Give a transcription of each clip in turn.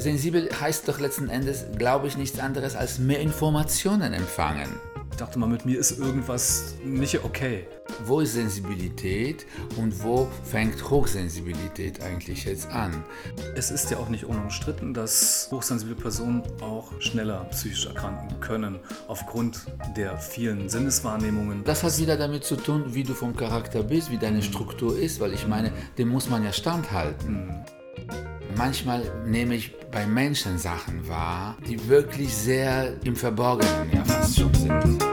Sensibel heißt doch letzten Endes, glaube ich, nichts anderes als mehr Informationen empfangen. Ich dachte mal, mit mir ist irgendwas nicht okay. Wo ist Sensibilität und wo fängt Hochsensibilität eigentlich jetzt an? Es ist ja auch nicht unumstritten, dass hochsensible Personen auch schneller psychisch erkranken können, aufgrund der vielen Sinneswahrnehmungen. Das hat wieder damit zu tun, wie du vom Charakter bist, wie deine Struktur ist, weil ich meine, dem muss man ja standhalten. Manchmal nehme ich bei Menschen Sachen wahr, die wirklich sehr im Verborgenen ja fast schon sind.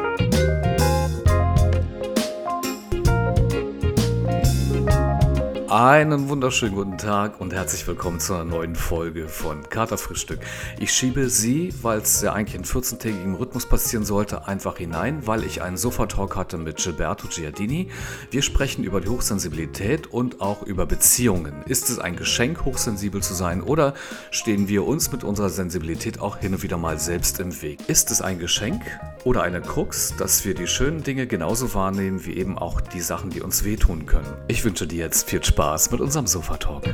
Einen wunderschönen guten Tag und herzlich willkommen zu einer neuen Folge von Katerfrühstück. Ich schiebe Sie, weil es ja eigentlich in 14-tägigem Rhythmus passieren sollte, einfach hinein, weil ich einen Sofa-Talk hatte mit Gilberto Giardini. Wir sprechen über die Hochsensibilität und auch über Beziehungen. Ist es ein Geschenk, hochsensibel zu sein oder stehen wir uns mit unserer Sensibilität auch hin und wieder mal selbst im Weg? Ist es ein Geschenk oder eine Krux, dass wir die schönen Dinge genauso wahrnehmen wie eben auch die Sachen, die uns wehtun können? Ich wünsche dir jetzt viel Spaß Spaß mit unserem Sofa-Talk.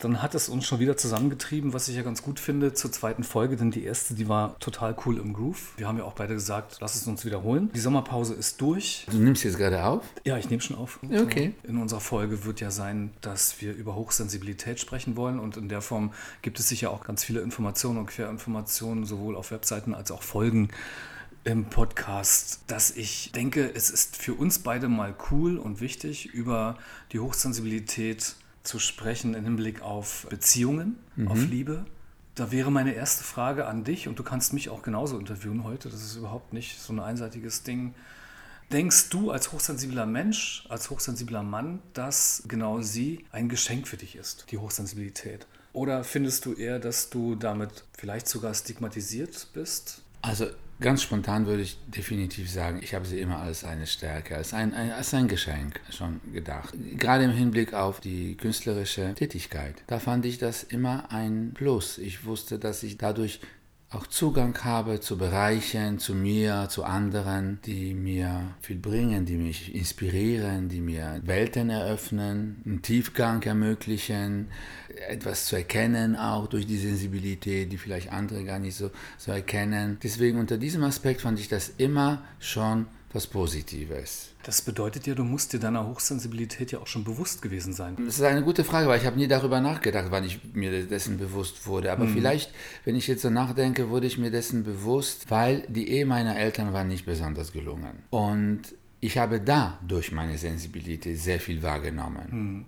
Dann hat es uns schon wieder zusammengetrieben, was ich ja ganz gut finde, zur zweiten Folge, denn die erste, die war total cool im Groove. Wir haben ja auch beide gesagt, lass es uns wiederholen. Die Sommerpause ist durch. Du nimmst jetzt gerade auf? Ja, ich nehme schon auf. Okay. In unserer Folge wird ja sein, dass wir über Hochsensibilität sprechen wollen und in der Form gibt es sicher auch ganz viele Informationen und Querinformationen, sowohl auf Webseiten als auch Folgen im Podcast, dass ich denke, es ist für uns beide mal cool und wichtig, über die Hochsensibilität zu sprechen im Hinblick auf Beziehungen, mhm. auf Liebe. Da wäre meine erste Frage an dich und du kannst mich auch genauso interviewen heute. Das ist überhaupt nicht so ein einseitiges Ding. Denkst du als hochsensibler Mensch, als hochsensibler Mann, dass genau sie ein Geschenk für dich ist, die Hochsensibilität? Oder findest du eher, dass du damit vielleicht sogar stigmatisiert bist? Also Ganz spontan würde ich definitiv sagen, ich habe sie immer als eine Stärke, als ein, als ein Geschenk schon gedacht. Gerade im Hinblick auf die künstlerische Tätigkeit. Da fand ich das immer ein Plus. Ich wusste, dass ich dadurch auch Zugang habe zu Bereichen, zu mir, zu anderen, die mir viel bringen, die mich inspirieren, die mir Welten eröffnen, einen Tiefgang ermöglichen, etwas zu erkennen, auch durch die Sensibilität, die vielleicht andere gar nicht so, so erkennen. Deswegen unter diesem Aspekt fand ich das immer schon was Positives. Das bedeutet ja, du musst dir deiner Hochsensibilität ja auch schon bewusst gewesen sein. Das ist eine gute Frage, weil ich habe nie darüber nachgedacht, wann ich mir dessen bewusst wurde. Aber mhm. vielleicht, wenn ich jetzt so nachdenke, wurde ich mir dessen bewusst, weil die Ehe meiner Eltern war nicht besonders gelungen. Und ich habe da durch meine Sensibilität sehr viel wahrgenommen. Mhm.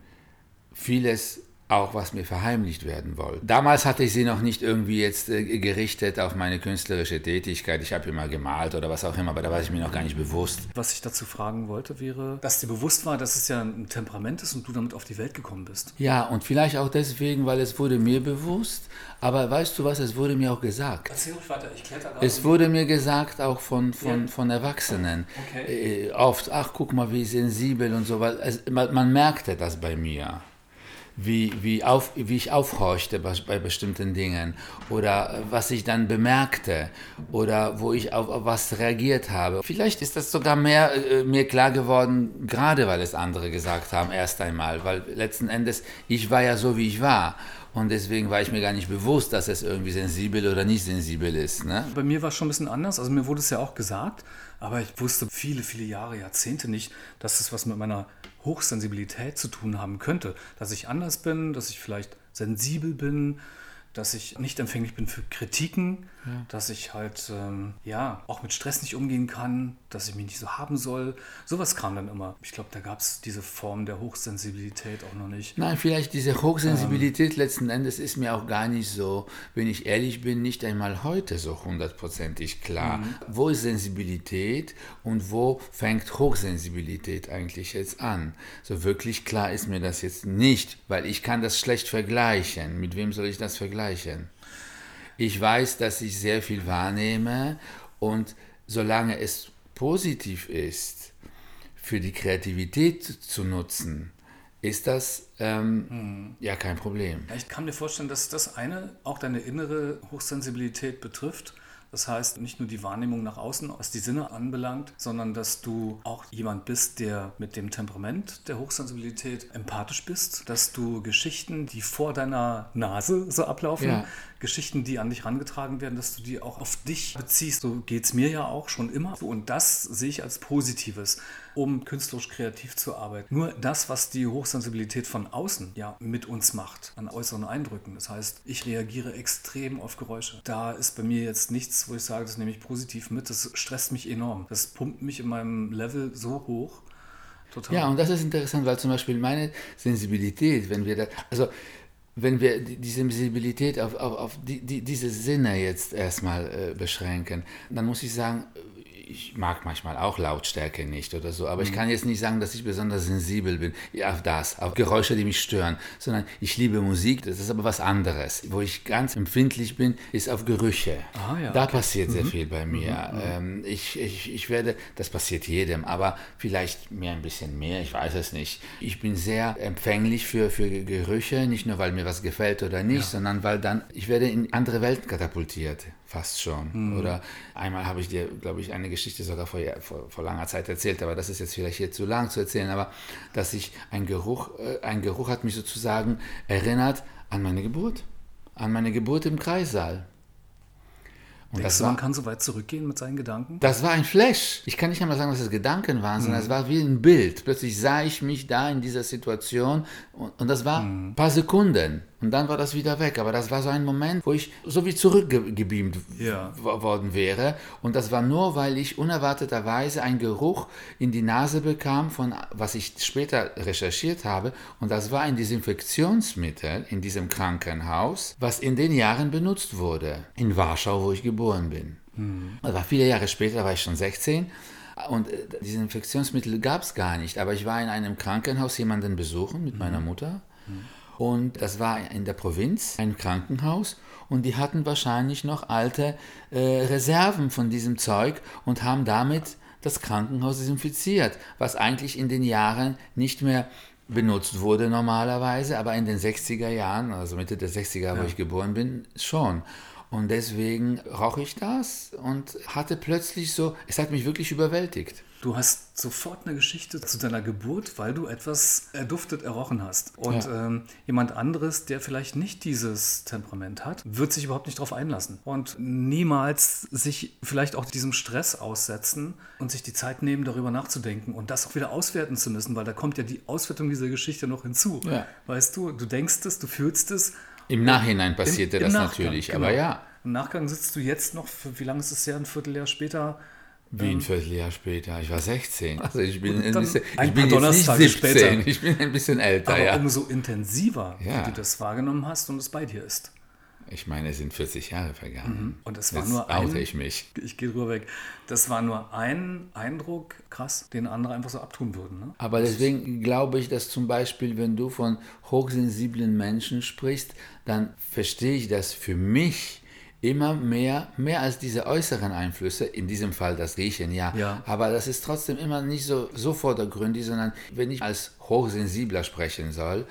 Vieles auch was mir verheimlicht werden wollte. Damals hatte ich sie noch nicht irgendwie jetzt äh, gerichtet auf meine künstlerische Tätigkeit. Ich habe immer gemalt oder was auch immer, aber da war ich mir noch gar nicht bewusst. Was ich dazu fragen wollte, wäre, dass dir bewusst war, dass es ja ein Temperament ist und du damit auf die Welt gekommen bist. Ja, und vielleicht auch deswegen, weil es wurde mir bewusst, aber weißt du was, es wurde mir auch gesagt. Erzähl ruhig weiter, ich kletter gerade. Es wurde mir gesagt, auch von, von, ja. von Erwachsenen, okay. äh, oft, ach guck mal, wie sensibel und so, weil es, man, man merkte das bei mir wie, wie, auf, wie ich aufhorchte bei, bei, bestimmten Dingen oder was ich dann bemerkte oder wo ich auf, auf was reagiert habe. Vielleicht ist das sogar mehr äh, mir klar geworden, gerade weil es andere gesagt haben, erst einmal, weil letzten Endes ich war ja so, wie ich war. Und deswegen war ich mir gar nicht bewusst, dass es irgendwie sensibel oder nicht sensibel ist. Ne? Bei mir war es schon ein bisschen anders. Also mir wurde es ja auch gesagt, aber ich wusste viele, viele Jahre, Jahrzehnte nicht, dass es was mit meiner Hochsensibilität zu tun haben könnte. Dass ich anders bin, dass ich vielleicht sensibel bin, dass ich nicht empfänglich bin für Kritiken, ja. dass ich halt ähm, ja auch mit Stress nicht umgehen kann, dass ich mich nicht so haben soll. Sowas kam dann immer. Ich glaube, da gab es diese Form der Hochsensibilität auch noch nicht. Nein, vielleicht diese Hochsensibilität ähm, letzten Endes ist mir auch gar nicht so, wenn ich ehrlich bin, nicht einmal heute so hundertprozentig klar. Mhm. Wo ist Sensibilität und wo fängt Hochsensibilität eigentlich jetzt an? So wirklich klar ist mir das jetzt nicht, weil ich kann das schlecht vergleichen. Mit wem soll ich das vergleichen? Ich weiß, dass ich sehr viel wahrnehme und solange es positiv ist, für die Kreativität zu nutzen, ist das ähm, mhm. ja kein Problem. Ich kann mir vorstellen, dass das eine auch deine innere Hochsensibilität betrifft, Das heißt, nicht nur die Wahrnehmung nach außen, was die Sinne anbelangt, sondern dass du auch jemand bist, der mit dem Temperament der Hochsensibilität empathisch bist, dass du Geschichten, die vor deiner Nase so ablaufen, ja. Geschichten, die an dich herangetragen werden, dass du die auch auf dich beziehst. So geht es mir ja auch schon immer. Und das sehe ich als Positives, um künstlerisch kreativ zu arbeiten. Nur das, was die Hochsensibilität von außen ja mit uns macht, an äußeren Eindrücken. Das heißt, ich reagiere extrem auf Geräusche. Da ist bei mir jetzt nichts, wo ich sage, das nehme ich positiv mit. Das stresst mich enorm. Das pumpt mich in meinem Level so hoch. Total. Ja, und das ist interessant, weil zum Beispiel meine Sensibilität, wenn wir da, also wenn wir die Sensibilität auf, auf, auf die, die, diese Sinne jetzt erstmal äh, beschränken, dann muss ich sagen, ich mag manchmal auch Lautstärke nicht oder so, aber mhm. ich kann jetzt nicht sagen, dass ich besonders sensibel bin auf das, auf Geräusche, die mich stören, sondern ich liebe Musik, das ist aber was anderes. Wo ich ganz empfindlich bin, ist auf Gerüche. Ah, ja, da okay. passiert sehr mhm. viel bei mir. Mhm. Ähm, ich, ich, ich werde, das passiert jedem, aber vielleicht mir ein bisschen mehr, ich weiß es nicht. Ich bin sehr empfänglich für, für Gerüche, nicht nur weil mir was gefällt oder nicht, ja. sondern weil dann, ich werde in andere Welten katapultiert fast schon. Mhm. Oder einmal habe ich dir, glaube ich, eine Geschichte sogar vor, vor, vor, langer Zeit erzählt, aber das ist jetzt vielleicht hier zu lang zu erzählen, aber dass ich ein Geruch, äh, ein Geruch hat mich sozusagen erinnert an meine Geburt, an meine Geburt im Kreissaal. Und Denkst das du, war, man kann so weit zurückgehen mit seinen Gedanken? Das war ein Flash. Ich kann nicht einmal sagen, dass es Gedanken waren, sondern mhm. es war wie ein Bild. Plötzlich sah ich mich da in dieser Situation und, und das war mhm. ein paar Sekunden. Und dann war das wieder weg. Aber das war so ein Moment, wo ich so wie zurückgebeamt ja. worden wäre. Und das war nur, weil ich unerwarteterweise einen Geruch in die Nase bekam, von was ich später recherchiert habe. Und das war ein Desinfektionsmittel in diesem Krankenhaus, was in den Jahren benutzt wurde. In Warschau, wo ich geboren bin. Mhm. Das war viele Jahre später, war ich schon 16. Und äh, diese Infektionsmittel gab es gar nicht. Aber ich war in einem Krankenhaus jemanden besuchen mit meiner mhm. Mutter. Mhm. Und das war in der Provinz, ein Krankenhaus. Und die hatten wahrscheinlich noch alte äh, Reserven von diesem Zeug und haben damit das Krankenhaus desinfiziert, was eigentlich in den Jahren nicht mehr benutzt wurde normalerweise, aber in den 60er Jahren, also Mitte der 60er, ja. wo ich geboren bin, schon. Und deswegen rauche ich das und hatte plötzlich so, es hat mich wirklich überwältigt. Du hast sofort eine Geschichte zu deiner Geburt, weil du etwas erduftet errochen hast. Und ja. ähm, jemand anderes, der vielleicht nicht dieses Temperament hat, wird sich überhaupt nicht darauf einlassen. Und niemals sich vielleicht auch diesem Stress aussetzen und sich die Zeit nehmen, darüber nachzudenken und das auch wieder auswerten zu müssen, weil da kommt ja die Auswertung dieser Geschichte noch hinzu. Ja. Weißt du, du denkst es, du fühlst es im Nachhinein passierte Im, im das Nachgang, natürlich, genau. aber ja. Im Nachgang sitzt du jetzt noch, für, wie lange ist es her, ein Vierteljahr später? Wie ein Vierteljahr später? Ich war 16. Also ich bin, ein bisschen, ich bin jetzt nicht 17, später. ich bin ein bisschen älter. Aber ja. umso intensiver, ja. wie du das wahrgenommen hast und es bei dir ist. Ich meine, es sind 40 Jahre vergangen. Mhm. Und es war Jetzt nur ein. ich mich. Ich gehe drüber weg. Das war nur ein Eindruck, krass, den andere einfach so abtun würden. Ne? Aber deswegen glaube ich, dass zum Beispiel, wenn du von hochsensiblen Menschen sprichst, dann verstehe ich das für mich immer mehr, mehr als diese äußeren Einflüsse, in diesem Fall das Riechen, ja. ja. Aber das ist trotzdem immer nicht so, so vordergründig, sondern wenn ich als Hochsensibler sprechen soll,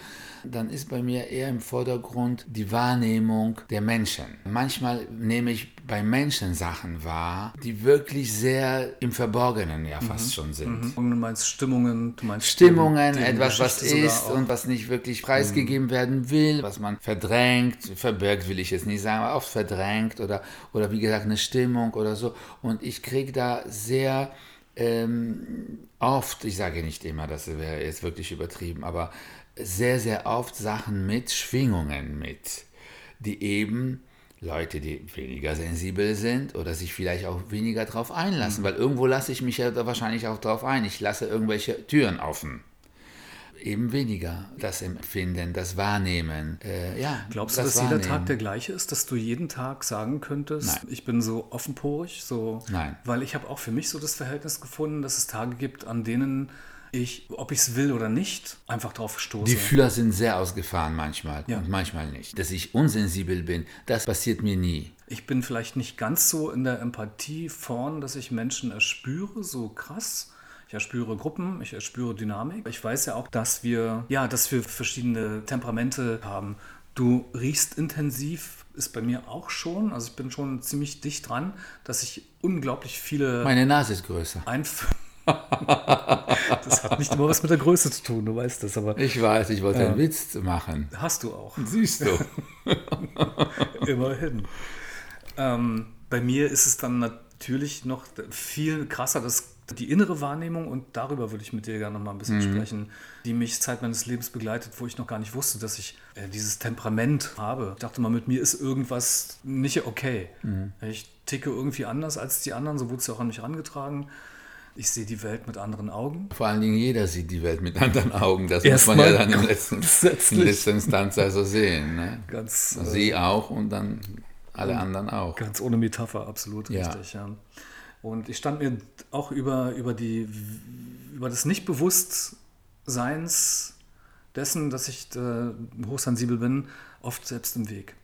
dann ist bei mir eher im Vordergrund die Wahrnehmung der Menschen. Manchmal nehme ich bei Menschen Sachen wahr, die wirklich sehr im Verborgenen ja fast mhm. schon sind. Mhm. Du meinst Stimmungen, du meinst Stimmungen, etwas, was ist und was nicht wirklich preisgegeben mhm. werden will, was man verdrängt, verbirgt will ich jetzt nicht sagen, aber oft verdrängt oder, oder wie gesagt eine Stimmung oder so. Und ich kriege da sehr ähm, oft, ich sage nicht immer, das wäre jetzt wirklich übertrieben, aber sehr, sehr oft Sachen mit, Schwingungen mit, die eben Leute, die weniger sensibel sind oder sich vielleicht auch weniger darauf einlassen, mhm. weil irgendwo lasse ich mich ja wahrscheinlich auch darauf ein. Ich lasse irgendwelche Türen offen. Eben weniger das Empfinden, das Wahrnehmen. Äh, ja, Glaubst du, das dass Wahrnehmen. jeder Tag der gleiche ist, dass du jeden Tag sagen könntest, Nein. ich bin so offenporig, so, Nein. weil ich habe auch für mich so das Verhältnis gefunden, dass es Tage gibt, an denen ich, ob ich es will oder nicht, einfach drauf stoße. Die Fühler sind sehr ausgefahren manchmal ja. und manchmal nicht. Dass ich unsensibel bin, das passiert mir nie. Ich bin vielleicht nicht ganz so in der Empathie vorn, dass ich Menschen erspüre, so krass. Ich erspüre Gruppen, ich erspüre Dynamik. Ich weiß ja auch, dass wir, ja, dass wir verschiedene Temperamente haben Du riechst intensiv, ist bei mir auch schon. Also ich bin schon ziemlich dicht dran, dass ich unglaublich viele. Meine Nase ist größer. Einf das hat nicht immer was mit der Größe zu tun, du weißt das, aber. Ich weiß, ich wollte ja. einen Witz machen. Hast du auch. Siehst du. Immerhin. Ähm, bei mir ist es dann natürlich noch viel krasser, dass die innere Wahrnehmung, und darüber würde ich mit dir gerne noch mal ein bisschen mhm. sprechen, die mich Zeit meines Lebens begleitet, wo ich noch gar nicht wusste, dass ich äh, dieses Temperament habe. Ich dachte mal, mit mir ist irgendwas nicht okay. Mhm. Ich ticke irgendwie anders als die anderen, so wurde es ja auch an mich herangetragen. Ich sehe die Welt mit anderen Augen. Vor allen Dingen jeder sieht die Welt mit anderen Augen. Das Erst muss man ja dann in letzten, in letzter Instanz also sehen. Ne? Ganz, Sie äh, auch und dann alle anderen auch. Ganz ohne Metapher, absolut ja. richtig. Ja. Und ich stand mir auch über, über, die, über das Nichtbewusstseins dessen, dass ich äh, hochsensibel bin, oft selbst im Weg.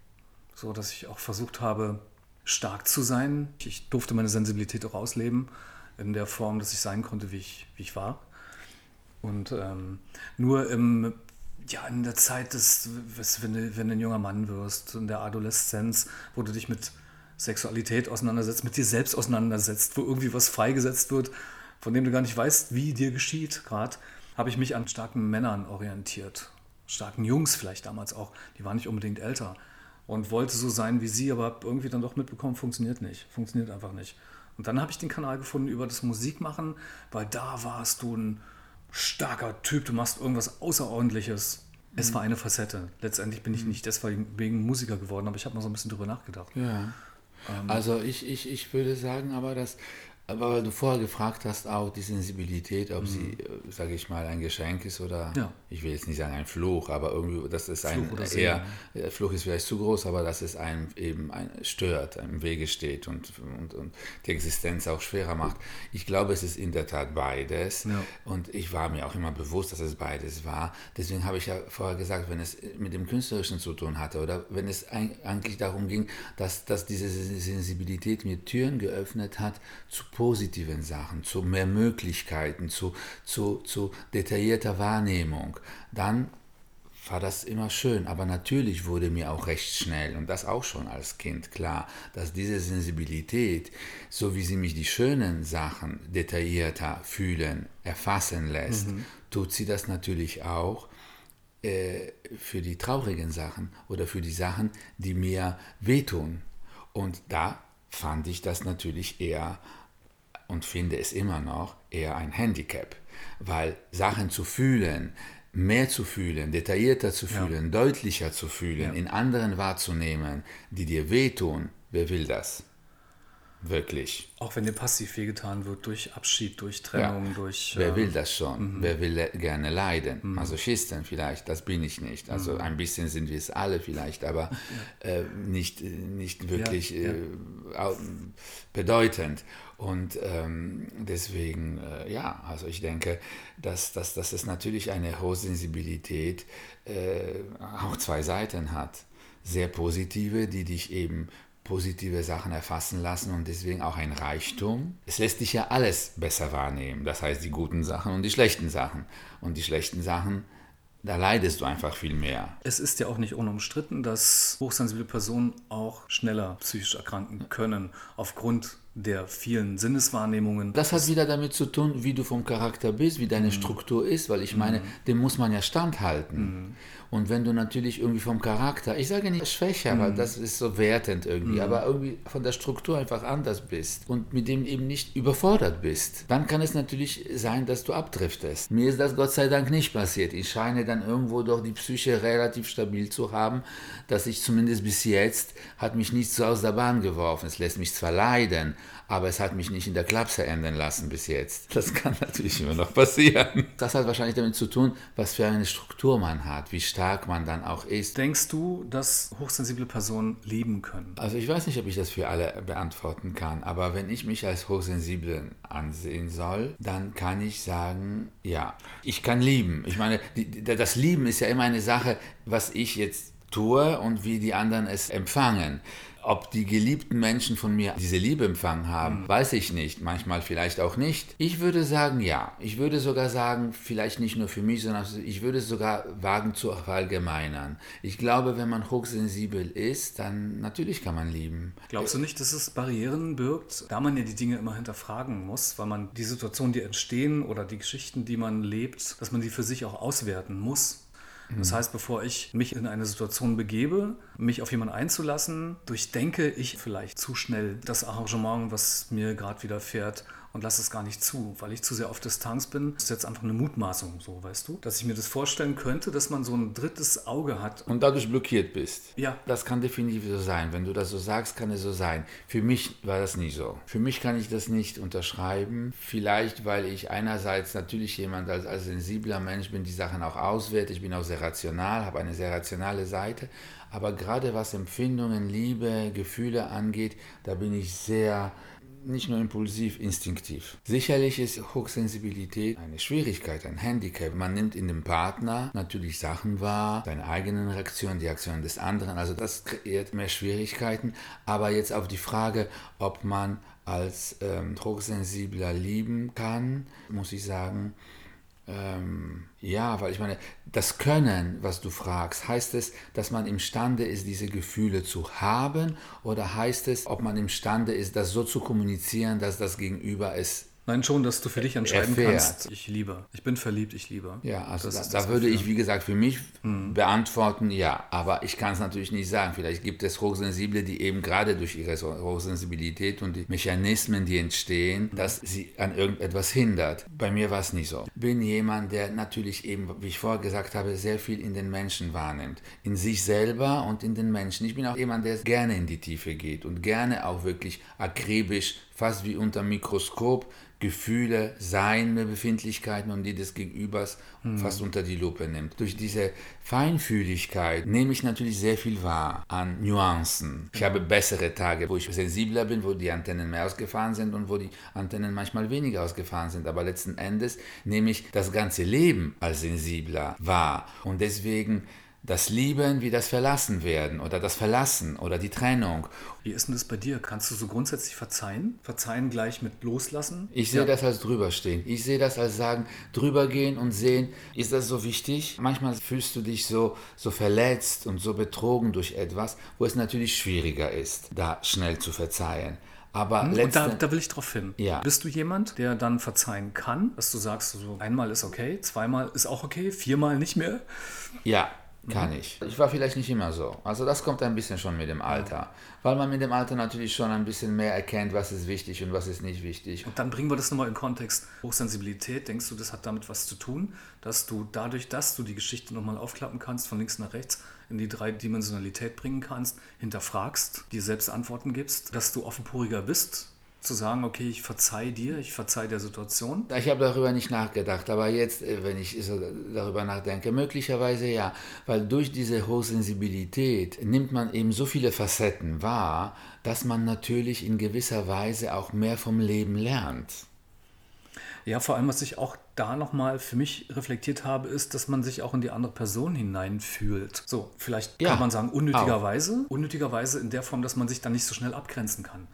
So dass ich auch versucht habe, stark zu sein. Ich durfte meine Sensibilität auch ausleben in der Form, dass ich sein konnte, wie ich, wie ich war. Und ähm, nur im, ja, in der Zeit, des, wenn, du, wenn du ein junger Mann wirst, in der Adoleszenz, wo du dich mit Sexualität auseinandersetzt, mit dir selbst auseinandersetzt, wo irgendwie was freigesetzt wird, von dem du gar nicht weißt, wie dir geschieht, gerade, habe ich mich an starken Männern orientiert. Starken Jungs vielleicht damals auch. Die waren nicht unbedingt älter. Und wollte so sein wie sie, aber habe irgendwie dann doch mitbekommen, funktioniert nicht. Funktioniert einfach nicht. Und dann habe ich den Kanal gefunden über das Musikmachen, weil da warst du ein starker Typ, du machst irgendwas Außerordentliches. Mhm. Es war eine Facette. Letztendlich bin ich mhm. nicht deswegen Musiker geworden, aber ich habe mal so ein bisschen drüber nachgedacht. Ja. Ähm, also ich, ich, ich würde sagen aber, dass aber weil du vorher gefragt hast, auch die Sensibilität, ob mhm. sie, äh, sage ich mal, ein Geschenk ist oder, ja. ich will jetzt nicht sagen ein Fluch, aber irgendwie, das ist ein Fluch eher, ja. Fluch ist vielleicht zu groß, aber dass es einem eben ein, stört, im Wege steht und, und, und die Existenz auch schwerer macht. Ich glaube, es ist in der Tat beides ja. und ich war mir auch immer bewusst, dass es beides war. Deswegen habe ich ja vorher gesagt, wenn es mit dem Künstlerischen zu tun hatte oder wenn es eigentlich darum ging, dass, dass diese Sensibilität mir Türen geöffnet hat zu positiven Sachen, zu mehr Möglichkeiten, zu, zu, zu detaillierter Wahrnehmung, dann war das immer schön. Aber natürlich wurde mir auch recht schnell, und das auch schon als Kind klar, dass diese Sensibilität, so wie sie mich die schönen Sachen detaillierter fühlen, erfassen lässt, mhm. tut sie das natürlich auch äh, für die traurigen Sachen oder für die Sachen, die mir wehtun. Und da fand ich das natürlich eher und finde es immer noch eher ein Handicap, weil Sachen zu fühlen, mehr zu fühlen, detaillierter zu fühlen, ja. deutlicher zu fühlen, ja. in anderen wahrzunehmen, die dir wehtun, wer will das? Wirklich. Auch wenn dir passiv wehgetan wird durch Abschied, durch Trennung, ja. durch. Wer äh, will das schon? Mhm. Wer will gerne leiden? Mhm. Masochisten vielleicht, das bin ich nicht. Also mhm. ein bisschen sind wir es alle vielleicht, aber ja. äh, nicht, nicht wirklich ja. Äh, bedeutend. Und ähm, deswegen, äh, ja, also ich denke, dass, dass, dass es natürlich eine hohe Sensibilität äh, auch zwei Seiten hat. Sehr positive, die dich eben positive Sachen erfassen lassen und deswegen auch ein Reichtum. Es lässt sich ja alles besser wahrnehmen, das heißt die guten Sachen und die schlechten Sachen. Und die schlechten Sachen, da leidest du einfach viel mehr. Es ist ja auch nicht unumstritten, dass hochsensible Personen auch schneller psychisch erkranken können, aufgrund der vielen Sinneswahrnehmungen. Das hat wieder damit zu tun, wie du vom Charakter bist, wie deine mhm. Struktur ist, weil ich meine, mhm. dem muss man ja standhalten. Mhm. Und wenn du natürlich irgendwie vom Charakter, ich sage nicht schwächer, weil mhm. das ist so wertend irgendwie, mhm. aber irgendwie von der Struktur einfach anders bist und mit dem eben nicht überfordert bist, dann kann es natürlich sein, dass du abdriftest. Mir ist das Gott sei Dank nicht passiert. Ich scheine dann irgendwo doch die Psyche relativ stabil zu haben, dass ich zumindest bis jetzt hat mich nichts so aus der Bahn geworfen. Es lässt mich zwar leiden, aber es hat mich nicht in der Klapse enden lassen bis jetzt. Das kann natürlich immer noch passieren. Das hat wahrscheinlich damit zu tun, was für eine Struktur man hat, wie stark man dann auch ist. Denkst du, dass hochsensible Personen lieben können? Also ich weiß nicht, ob ich das für alle beantworten kann, aber wenn ich mich als hochsensibel ansehen soll, dann kann ich sagen, ja, ich kann lieben. Ich meine, die, das Lieben ist ja immer eine Sache, was ich jetzt tue und wie die anderen es empfangen. Ob die geliebten Menschen von mir diese Liebe empfangen haben, mhm. weiß ich nicht. Manchmal vielleicht auch nicht. Ich würde sagen, ja. Ich würde sogar sagen, vielleicht nicht nur für mich, sondern ich würde sogar wagen zu verallgemeinern. Ich glaube, wenn man hochsensibel ist, dann natürlich kann man lieben. Glaubst du nicht, dass es Barrieren birgt, da man ja die Dinge immer hinterfragen muss, weil man die Situationen, die entstehen oder die Geschichten, die man lebt, dass man die für sich auch auswerten muss? Das heißt, bevor ich mich in eine Situation begebe, mich auf jemanden einzulassen, durchdenke ich vielleicht zu schnell das Arrangement, was mir gerade widerfährt und lasse es gar nicht zu, weil ich zu sehr auf Distanz bin. Das ist jetzt einfach eine Mutmaßung, so weißt du, dass ich mir das vorstellen könnte, dass man so ein drittes Auge hat. Und dadurch blockiert bist. Ja. Das kann definitiv so sein. Wenn du das so sagst, kann es so sein. Für mich war das nie so. Für mich kann ich das nicht unterschreiben. Vielleicht, weil ich einerseits natürlich jemand als, als sensibler Mensch bin, die Sachen auch auswerte. Ich bin auch sehr rational, habe eine sehr rationale Seite. Aber gerade was Empfindungen, Liebe, Gefühle angeht, da bin ich sehr nicht nur impulsiv, instinktiv. Sicherlich ist Hochsensibilität eine Schwierigkeit, ein Handicap. Man nimmt in dem Partner natürlich Sachen wahr, seine eigenen Reaktionen, die Aktionen des anderen. Also das kreiert mehr Schwierigkeiten. Aber jetzt auf die Frage, ob man als ähm, Hochsensibler lieben kann, muss ich sagen, ähm, ja, weil ich meine, das Können, was du fragst, heißt es, dass man imstande ist, diese Gefühle zu haben? Oder heißt es, ob man imstande ist, das so zu kommunizieren, dass das Gegenüber es Nein, schon, dass du für dich entscheiden erfährt. kannst. Ich liebe. Ich bin verliebt, ich liebe. Ja, also da, da würde ich, wie gesagt, für mich hm. beantworten, ja. Aber ich kann es natürlich nicht sagen. Vielleicht gibt es Hochsensible, die eben gerade durch ihre Hochsensibilität und die Mechanismen, die entstehen, hm. dass sie an irgendetwas hindert. Bei mir war es nicht so. Ich bin jemand, der natürlich eben, wie ich vorher gesagt habe, sehr viel in den Menschen wahrnimmt. In sich selber und in den Menschen. Ich bin auch jemand, der gerne in die Tiefe geht und gerne auch wirklich akribisch, fast wie unter Mikroskop, Gefühle, seine Befindlichkeiten und die des Gegenübers mhm. fast unter die Lupe nimmt. Durch diese Feinfühligkeit nehme ich natürlich sehr viel wahr an Nuancen. Ich habe bessere Tage, wo ich sensibler bin, wo die Antennen mehr ausgefahren sind und wo die Antennen manchmal weniger ausgefahren sind. Aber letzten Endes nehme ich das ganze Leben als sensibler wahr. Und deswegen das Lieben wie das Verlassenwerden oder das Verlassen oder die Trennung. Wie ist denn das bei dir? Kannst du so grundsätzlich verzeihen? Verzeihen gleich mit loslassen? Ich sehe ja. das als drüberstehen. Ich sehe das als sagen, drübergehen und sehen, ist das so wichtig? Manchmal fühlst du dich so, so verletzt und so betrogen durch etwas, wo es natürlich schwieriger ist, da schnell zu verzeihen. Aber hm, und da, da, will ich drauf hin. Ja. Bist du jemand, der dann verzeihen kann, dass du sagst, so einmal ist okay, zweimal ist auch okay, viermal nicht mehr? Ja, kann ich. Ich war vielleicht nicht immer so. Also das kommt ein bisschen schon mit dem Alter. Weil man mit dem Alter natürlich schon ein bisschen mehr erkennt, was ist wichtig und was ist nicht wichtig. Und dann bringen wir das nochmal in Kontext. Hochsensibilität, denkst du, das hat damit was zu tun, dass du dadurch, dass du die Geschichte nochmal aufklappen kannst, von links nach rechts in die Dreidimensionalität bringen kannst, hinterfragst, dir selbst Antworten gibst, dass du offenporiger bist zu sagen, okay, ich verzeihe dir, ich verzeihe der Situation? Ich habe darüber nicht nachgedacht, aber jetzt, äh, wenn ich so darüber nachdenke, möglicherweise ja, weil durch diese hohe Sensibilität nimmt man eben so viele Facetten wahr, dass man natürlich in gewisser Weise auch mehr vom Leben lernt. Ja, vor allem, was ich auch da nochmal für mich reflektiert habe, ist, dass man sich auch in die andere Person hineinfühlt. So, vielleicht ja, kann man sagen, unnötigerweise. Auch. Unnötigerweise in der Form, dass man sich dann nicht so schnell abgrenzen kann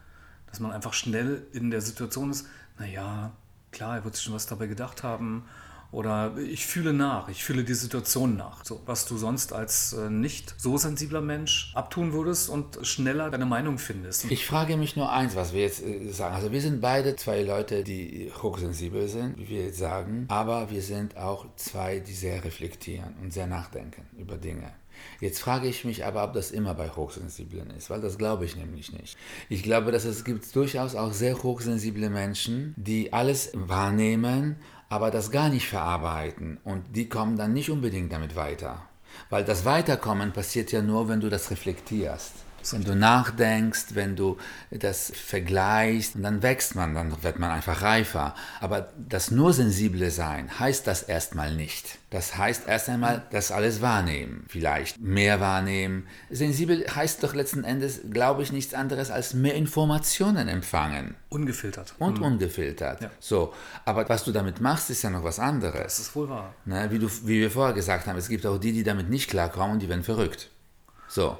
dass man einfach schnell in der Situation ist, naja, klar, er wird sich schon was dabei gedacht haben. Oder ich fühle nach, ich fühle die Situation nach. So, was du sonst als äh, nicht so sensibler Mensch abtun würdest und schneller deine Meinung findest. Ich frage mich nur eins, was wir jetzt äh, sagen. Also wir sind beide zwei Leute, die hochsensibel sind, wie wir jetzt sagen, aber wir sind auch zwei, die sehr reflektieren und sehr nachdenken über Dinge. Jetzt frage ich mich aber, ob das immer bei Hochsensiblen ist, weil das glaube ich nämlich nicht. Ich glaube, dass es gibt durchaus auch sehr hochsensible Menschen, die alles wahrnehmen, aber das gar nicht verarbeiten und die kommen dann nicht unbedingt damit weiter. Weil das Weiterkommen passiert ja nur, wenn du das reflektierst. Wenn du nachdenkst, wenn du das vergleichst, dann wächst man, dann wird man einfach reifer. Aber das nur sensible Sein heißt das erstmal nicht. Das heißt erst einmal das alles wahrnehmen, vielleicht mehr wahrnehmen. Sensibel heißt doch letzten Endes, glaube ich, nichts anderes als mehr Informationen empfangen. Ungefiltert. Und mhm. ungefiltert. Ja. So, aber was du damit machst, ist ja noch was anderes. Das ist wohl wahr. Ne? Wie, du, wie wir vorher gesagt haben, es gibt auch die, die damit nicht klarkommen, die werden verrückt. So.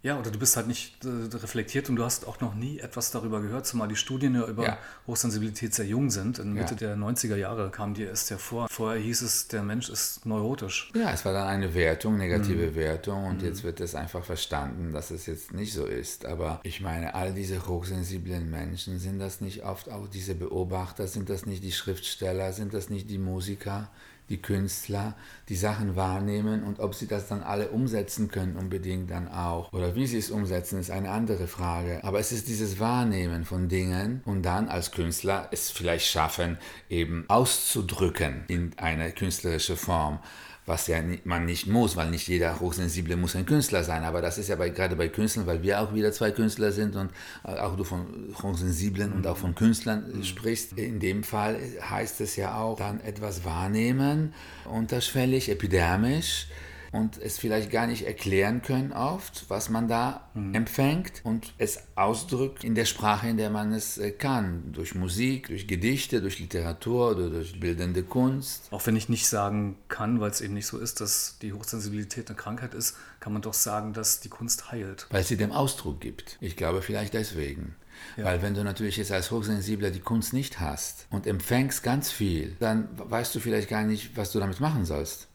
Ja, oder du bist halt nicht äh, reflektiert und du hast auch noch nie etwas darüber gehört, zumal die Studien ja über Ja. Hochsensibilität sehr jung sind. In Mitte Ja. der 90er Jahre kam die erst hervor. Vorher hieß es, der Mensch ist neurotisch. Ja, es war dann eine Wertung, negative Mhm. Wertung und jetzt wird es einfach verstanden, dass es jetzt nicht so ist. Aber ich meine, all diese hochsensiblen Menschen, sind das nicht oft auch diese Beobachter, sind das nicht die Schriftsteller, sind das nicht die Musiker, die Künstler, die Sachen wahrnehmen und ob sie das dann alle umsetzen können, unbedingt dann auch. Oder wie sie es umsetzen, ist eine andere Frage. Aber es ist dieses Wahrnehmen von Dingen und dann als Künstler es vielleicht schaffen, eben auszudrücken in eine künstlerische Form was ja man nicht muss, weil nicht jeder Hochsensible muss ein Künstler sein. Aber das ist ja bei, gerade bei Künstlern, weil wir auch wieder zwei Künstler sind und äh, auch du von Hochsensiblen und auch von Künstlern sprichst. In dem Fall heißt es ja auch dann etwas wahrnehmen, unterschwellig, epidermisch und es vielleicht gar nicht erklären können oft, was man da empfängt und es ausdrückt in der Sprache, in der man es äh, kann, durch Musik, durch Gedichte, durch Literatur oder durch bildende Kunst. Auch wenn ich nicht sagen kann, weil es eben nicht so ist, dass die Hochsensibilität eine Krankheit ist, kann man doch sagen, dass die Kunst heilt. Weil sie dem Ausdruck gibt. Ich glaube vielleicht deswegen. Weil wenn du natürlich jetzt als Hochsensibler die Kunst nicht hast und empfängst ganz viel, dann weißt du vielleicht gar nicht, was du damit machen sollst.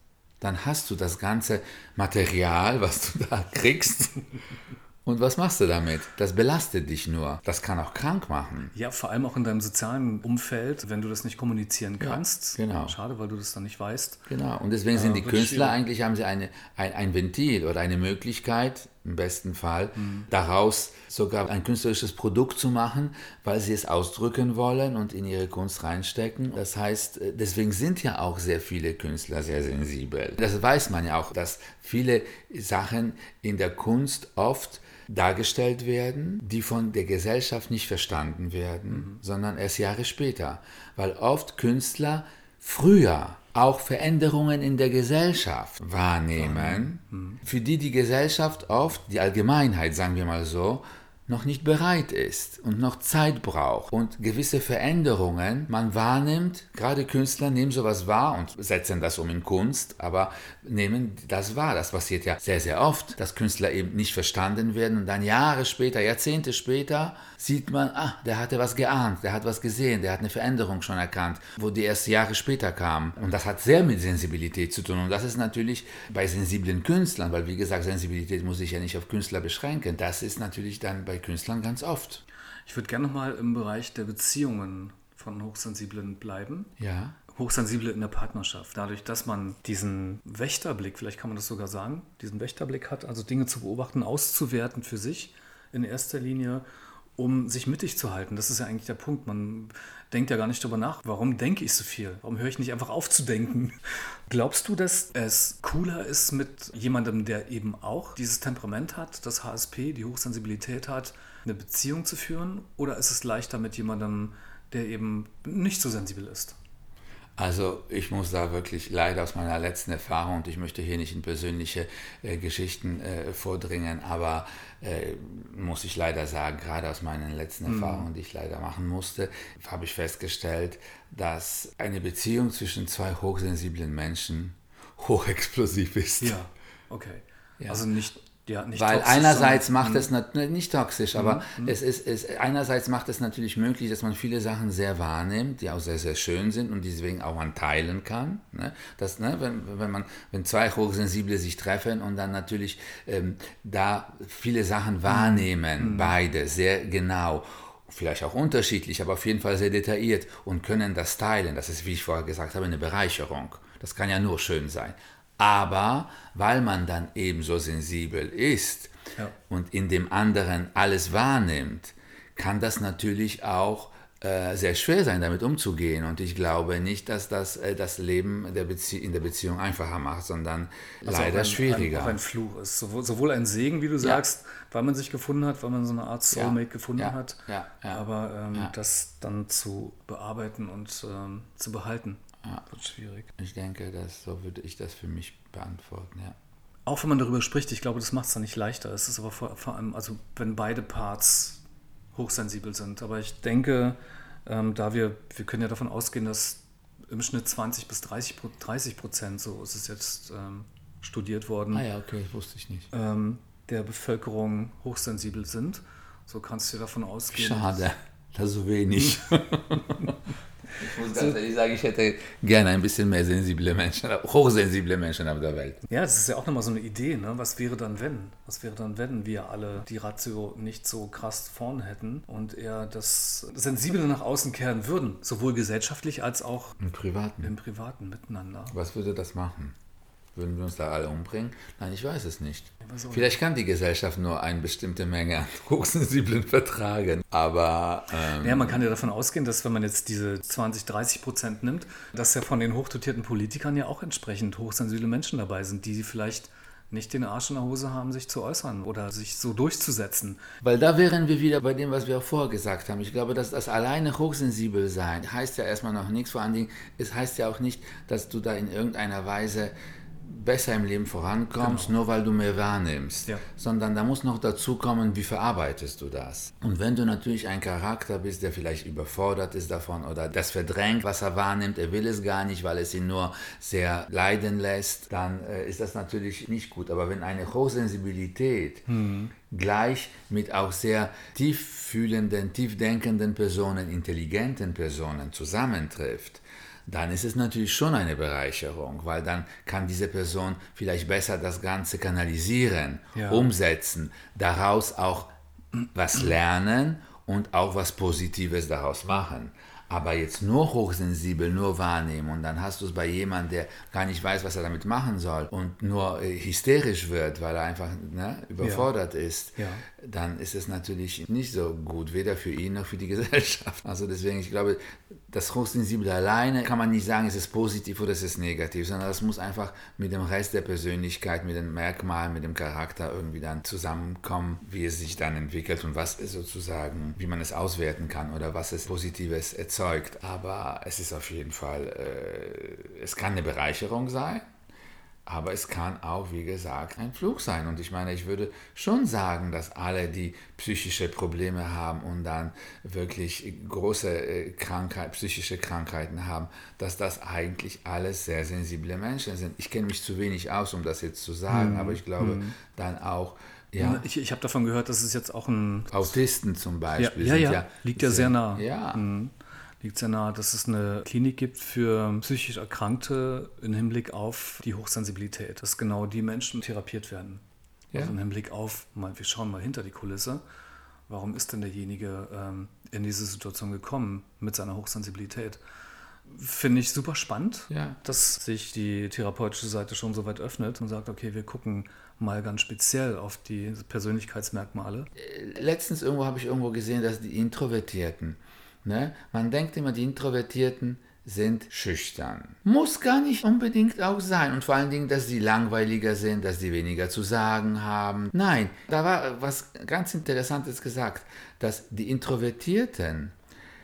Dann hast du das ganze Material, was du da kriegst. Und was machst du damit? Das belastet dich nur. Das kann auch krank machen. Ja, vor allem auch in deinem sozialen Umfeld, wenn du das nicht kommunizieren kannst. genau. Schade, weil du das dann nicht weißt. Genau. Und deswegen sind die wird Künstler schwierig. eigentlich, haben sie eine, ein, ein Ventil oder eine Möglichkeit, im besten Fall, Mhm. daraus sogar ein künstlerisches Produkt zu machen, weil sie es ausdrücken wollen und in ihre Kunst reinstecken. Das heißt, äh, deswegen sind ja auch sehr viele Künstler sehr sensibel. Das weiß man ja auch, dass viele Sachen in der Kunst oft dargestellt werden, die von der Gesellschaft nicht verstanden werden, sondern erst Jahre später. Weil oft Künstler früher auch Veränderungen in der Gesellschaft wahrnehmen, für die die Gesellschaft oft, die Allgemeinheit, sagen wir mal so, noch nicht bereit ist und noch Zeit braucht und gewisse Veränderungen man wahrnimmt, gerade Künstler nehmen sowas wahr und setzen das um in Kunst, aber nehmen das wahr. Das passiert ja sehr, sehr oft, dass Künstler eben nicht verstanden werden und dann Jahre später, Jahrzehnte später sieht man, ah, der hatte was geahnt, der hat was gesehen, der hat eine Veränderung schon erkannt, wo die erst Jahre später kam. Und das hat sehr mit Sensibilität zu tun. Und das ist natürlich bei sensiblen Künstlern, weil wie gesagt, Sensibilität muss sich ja nicht auf Künstler beschränken. Das ist natürlich dann bei Künstlern ganz oft. Ich würde gerne nochmal im Bereich der Beziehungen von Hochsensiblen bleiben. Ja. Hochsensible in der Partnerschaft. Dadurch, dass man diesen Wächterblick, vielleicht kann man das sogar sagen, diesen Wächterblick hat, also Dinge zu beobachten, auszuwerten für sich in erster Linie, um sich mittig zu halten. Das ist ja eigentlich der Punkt. Man denkt ja gar nicht darüber nach, warum denke ich so viel? Warum höre ich nicht einfach auf zu denken? Glaubst du, dass es cooler ist mit jemandem, der eben auch dieses Temperament hat, das HSP, die Hochsensibilität hat, eine Beziehung zu führen? Oder ist es leichter mit jemandem, der eben nicht so sensibel ist? Also ich muss da wirklich leider aus meiner letzten Erfahrung, und ich möchte hier nicht in persönliche äh, Geschichten äh, vordringen, aber äh, muss ich leider sagen, gerade aus meinen letzten Erfahrungen, die ich leider machen musste, habe ich festgestellt, dass eine Beziehung zwischen zwei hochsensiblen Menschen hochexplosiv ist. Ja, okay. Also nicht, ja, Weil einerseits macht es nat- ne, nicht toxisch, aber es ist, es einerseits macht es natürlich möglich, dass man viele Sachen sehr wahrnimmt, die auch sehr sehr schön sind und deswegen auch man teilen kann. Ne? Das, ne, wenn, wenn man wenn zwei Hochsensible sich treffen und dann natürlich ähm, da viele Sachen wahrnehmen, beide sehr genau. Vielleicht auch unterschiedlich, aber auf jeden Fall sehr detailliert und können das teilen. Das ist, wie ich vorher gesagt habe, eine Bereicherung. Das kann ja nur schön sein. Aber weil man dann ebenso sensibel ist Ja. und in dem anderen alles wahrnimmt, kann das natürlich auch äh, sehr schwer sein, damit umzugehen. Und ich glaube nicht, dass das äh, das Leben der in der Beziehung einfacher macht, sondern Also leider ein, schwieriger. Ein, auch ein Fluch ist. Sowohl, sowohl ein Segen, wie du sagst, weil man sich gefunden hat, weil man so eine Art Soulmate gefunden ja, hat. ja, ja. Aber ähm, das dann zu bearbeiten und ähm, zu behalten, wird schwierig. ich denke, dass, so würde ich das für mich beantworten. Ja. Auch wenn man darüber spricht, ich glaube, das macht es dann nicht leichter. Es ist aber vor, vor allem, also wenn beide Parts hochsensibel sind. Aber ich denke, ähm, da wir, wir können ja davon ausgehen, dass im Schnitt 20 bis 30, Pro- 30 Prozent, so ist es jetzt ähm, studiert worden, Ah ja, okay, wusste ich nicht. ähm, der Bevölkerung hochsensibel sind. So kannst du davon ausgehen. Schade, das so wenig. Ich muss ganz ehrlich sagen, ich hätte gerne ein bisschen mehr sensible Menschen, hochsensible Menschen auf der Welt. Ja, das ist ja auch nochmal so eine Idee, ne? Was wäre dann, wenn? Was wäre dann, wenn wir alle die Ratio nicht so krass vorne hätten und eher das Sensible nach außen kehren würden, sowohl gesellschaftlich als auch im Privaten, im Privaten miteinander. Was würde das machen? Würden wir uns da alle umbringen? Nein, ich weiß es nicht. Vielleicht kann die Gesellschaft nur eine bestimmte Menge an Hochsensiblen vertragen. Aber. Ähm ja, man kann ja davon ausgehen, dass wenn man jetzt diese 20, 30 Prozent nimmt, dass ja von den hochdotierten Politikern ja auch entsprechend hochsensible Menschen dabei sind, die vielleicht nicht den Arsch in der Hose haben, sich zu äußern oder sich so durchzusetzen. Weil da wären wir wieder bei dem, was wir auch vorher gesagt haben. Ich glaube, dass das alleine hochsensibel sein heißt ja erstmal noch nichts. Vor allen Dingen, es heißt ja auch nicht, dass du da in irgendeiner Weise besser im Leben vorankommst, genau. nur weil du mehr wahrnimmst, ja. sondern da muss noch dazu kommen, wie verarbeitest du das. Und wenn du natürlich ein Charakter bist, der vielleicht überfordert ist davon oder das verdrängt, was er wahrnimmt, er will es gar nicht, weil es ihn nur sehr leiden lässt, dann äh, ist das natürlich nicht gut. Aber wenn eine Hochsensibilität mhm. gleich mit auch sehr tief fühlenden, tief denkenden Personen, intelligenten Personen zusammentrifft, dann ist es natürlich schon eine Bereicherung, weil dann kann diese Person vielleicht besser das Ganze kanalisieren, ja. umsetzen, daraus auch was lernen und auch was Positives daraus machen. Aber jetzt nur hochsensibel, nur wahrnehmen und dann hast du es bei jemandem, der gar nicht weiß, was er damit machen soll und nur äh, hysterisch wird, weil er einfach ne, überfordert ja. ist, ja. dann ist es natürlich nicht so gut, weder für ihn noch für die Gesellschaft. Also deswegen, ich glaube, das Hochsensible alleine kann man nicht sagen, es ist positiv oder es ist negativ, sondern das muss einfach mit dem Rest der Persönlichkeit, mit den Merkmalen, mit dem Charakter irgendwie dann zusammenkommen, wie es sich dann entwickelt und was es sozusagen, wie man es auswerten kann oder was es Positives erzeugt überzeugt, aber es ist auf jeden Fall, äh, es kann eine Bereicherung sein, aber es kann auch, wie gesagt, ein Fluch sein. Und ich meine, ich würde schon sagen, dass alle, die psychische Probleme haben und dann wirklich große äh, Krankheit, psychische Krankheiten haben, dass das eigentlich alles sehr sensible Menschen sind. Ich kenne mich zu wenig aus, um das jetzt zu sagen, mhm. aber ich glaube mhm. dann auch, ja. Ich, ich habe davon gehört, dass es jetzt auch ein. Autisten zum Beispiel. Ja, ja, ja. liegt ja sehr nah. Ja. Mhm liegt sehr nahe, dass es eine Klinik gibt für psychisch Erkrankte im Hinblick auf die Hochsensibilität, dass genau die Menschen therapiert werden. Ja. Also im Hinblick auf, mal, wir schauen mal hinter die Kulisse, warum ist denn derjenige ähm, in diese Situation gekommen mit seiner Hochsensibilität? Finde ich super spannend, ja. dass sich die therapeutische Seite schon so weit öffnet und sagt, okay, wir gucken mal ganz speziell auf die Persönlichkeitsmerkmale. Letztens irgendwo habe ich irgendwo gesehen, dass die Introvertierten Ne? Man denkt immer, die Introvertierten sind schüchtern. Muss gar nicht unbedingt auch sein. Und vor allen Dingen, dass sie langweiliger sind, dass sie weniger zu sagen haben. Nein, da war was ganz Interessantes gesagt, dass die Introvertierten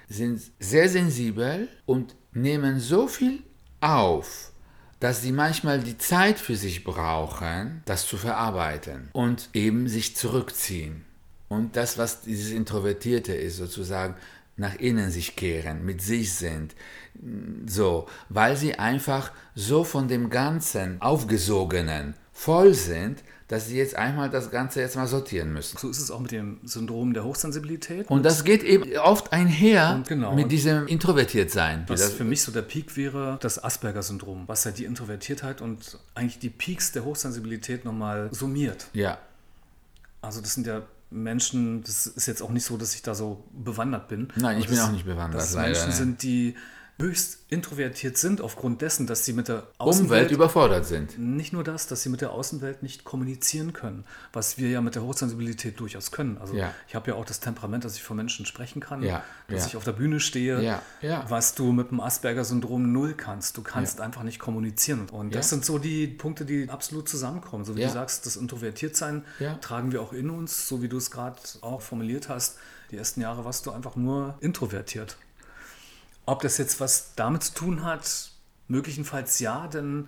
sind sehr sensibel und nehmen so viel auf, dass sie manchmal die Zeit für sich brauchen, das zu verarbeiten und eben sich zurückziehen. Und das, was dieses Introvertierte ist, sozusagen, nach innen sich kehren, mit sich sind. So, weil sie einfach so von dem Ganzen aufgesogenen voll sind, dass sie jetzt einmal das Ganze jetzt mal sortieren müssen. So ist es auch mit dem Syndrom der Hochsensibilität. Und das geht eben oft einher genau. mit diesem Introvertiertsein. Was für mich so der Peak wäre, das Asperger-Syndrom, was ja die Introvertiertheit und eigentlich die Peaks der Hochsensibilität nochmal summiert. Ja. Also das sind ja Menschen, das ist jetzt auch nicht so, dass ich da so bewandert bin. Nein, ich bin auch nicht bewandert. Dass leider, Menschen sind, die höchst introvertiert sind, aufgrund dessen, dass sie mit der Außenwelt Umwelt überfordert sind. Nicht nur das, dass sie mit der Außenwelt nicht kommunizieren können, was wir ja mit der Hochsensibilität durchaus können. Also ja. ich habe ja auch das Temperament, dass ich vor Menschen sprechen kann, ja. dass ja. ich auf der Bühne stehe, was du mit dem Asperger-Syndrom null kannst. Du kannst einfach nicht kommunizieren. Und das sind so die Punkte, die absolut zusammenkommen. So wie du sagst, das Introvertiertsein tragen wir auch in uns, so wie du es gerade auch formuliert hast. Die ersten Jahre warst du einfach nur introvertiert. Ob das jetzt was damit zu tun hat, möglicherweise ja, denn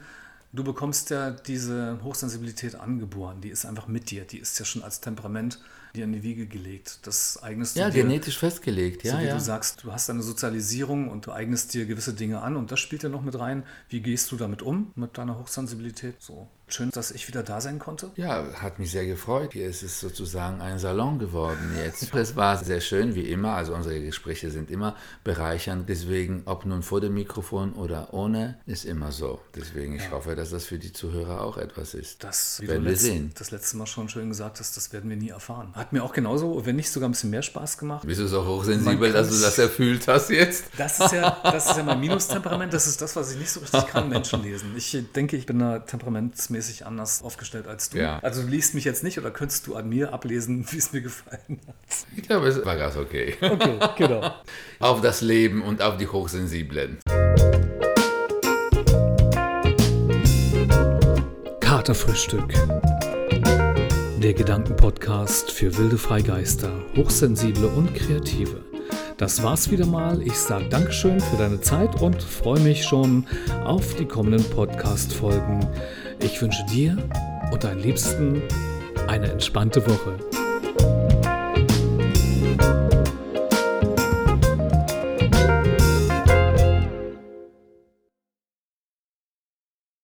du bekommst ja diese Hochsensibilität angeboren. Die ist einfach mit dir. Die ist ja schon als Temperament dir in die Wiege gelegt. Das eignest ja, du dir. genetisch festgelegt, ja. So wie ja. du sagst, du hast eine Sozialisierung und du eignest dir gewisse Dinge an und das spielt ja noch mit rein. Wie gehst du damit um, mit deiner Hochsensibilität? So. Schön, dass ich wieder da sein konnte. Ja, hat mich sehr gefreut. Hier ist es sozusagen ein Salon geworden jetzt. Es war sehr schön, wie immer. Also unsere Gespräche sind immer bereichernd. Deswegen, ob nun vor dem Mikrofon oder ohne, ist immer so. Deswegen, ich ja. hoffe, dass das für die Zuhörer auch etwas ist. Das werden wir sehen. Das letzte Mal schon schön gesagt hast, das werden wir nie erfahren. Hat mir auch genauso, wenn nicht sogar ein bisschen mehr Spaß gemacht. Bist du so hochsensibel, dass du das erfüllt hast jetzt? Das ist ja, das ist ja mein Minustemperament. Das ist das, was ich nicht so richtig kann, Menschen lesen. Ich denke, ich bin da temperamentsmäßig anders aufgestellt als du. Ja. Also du liest mich jetzt nicht oder könntest du an mir ablesen, wie es mir gefallen hat? Ich glaube, es war ganz okay. Okay, genau. auf das Leben und auf die Hochsensiblen. Katerfrühstück. Der Gedankenpodcast für wilde Freigeister, Hochsensible und Kreative. Das war's wieder mal. Ich sage Dankeschön für deine Zeit und freue mich schon auf die kommenden Podcast-Folgen. Ich wünsche dir und deinen Liebsten eine entspannte Woche.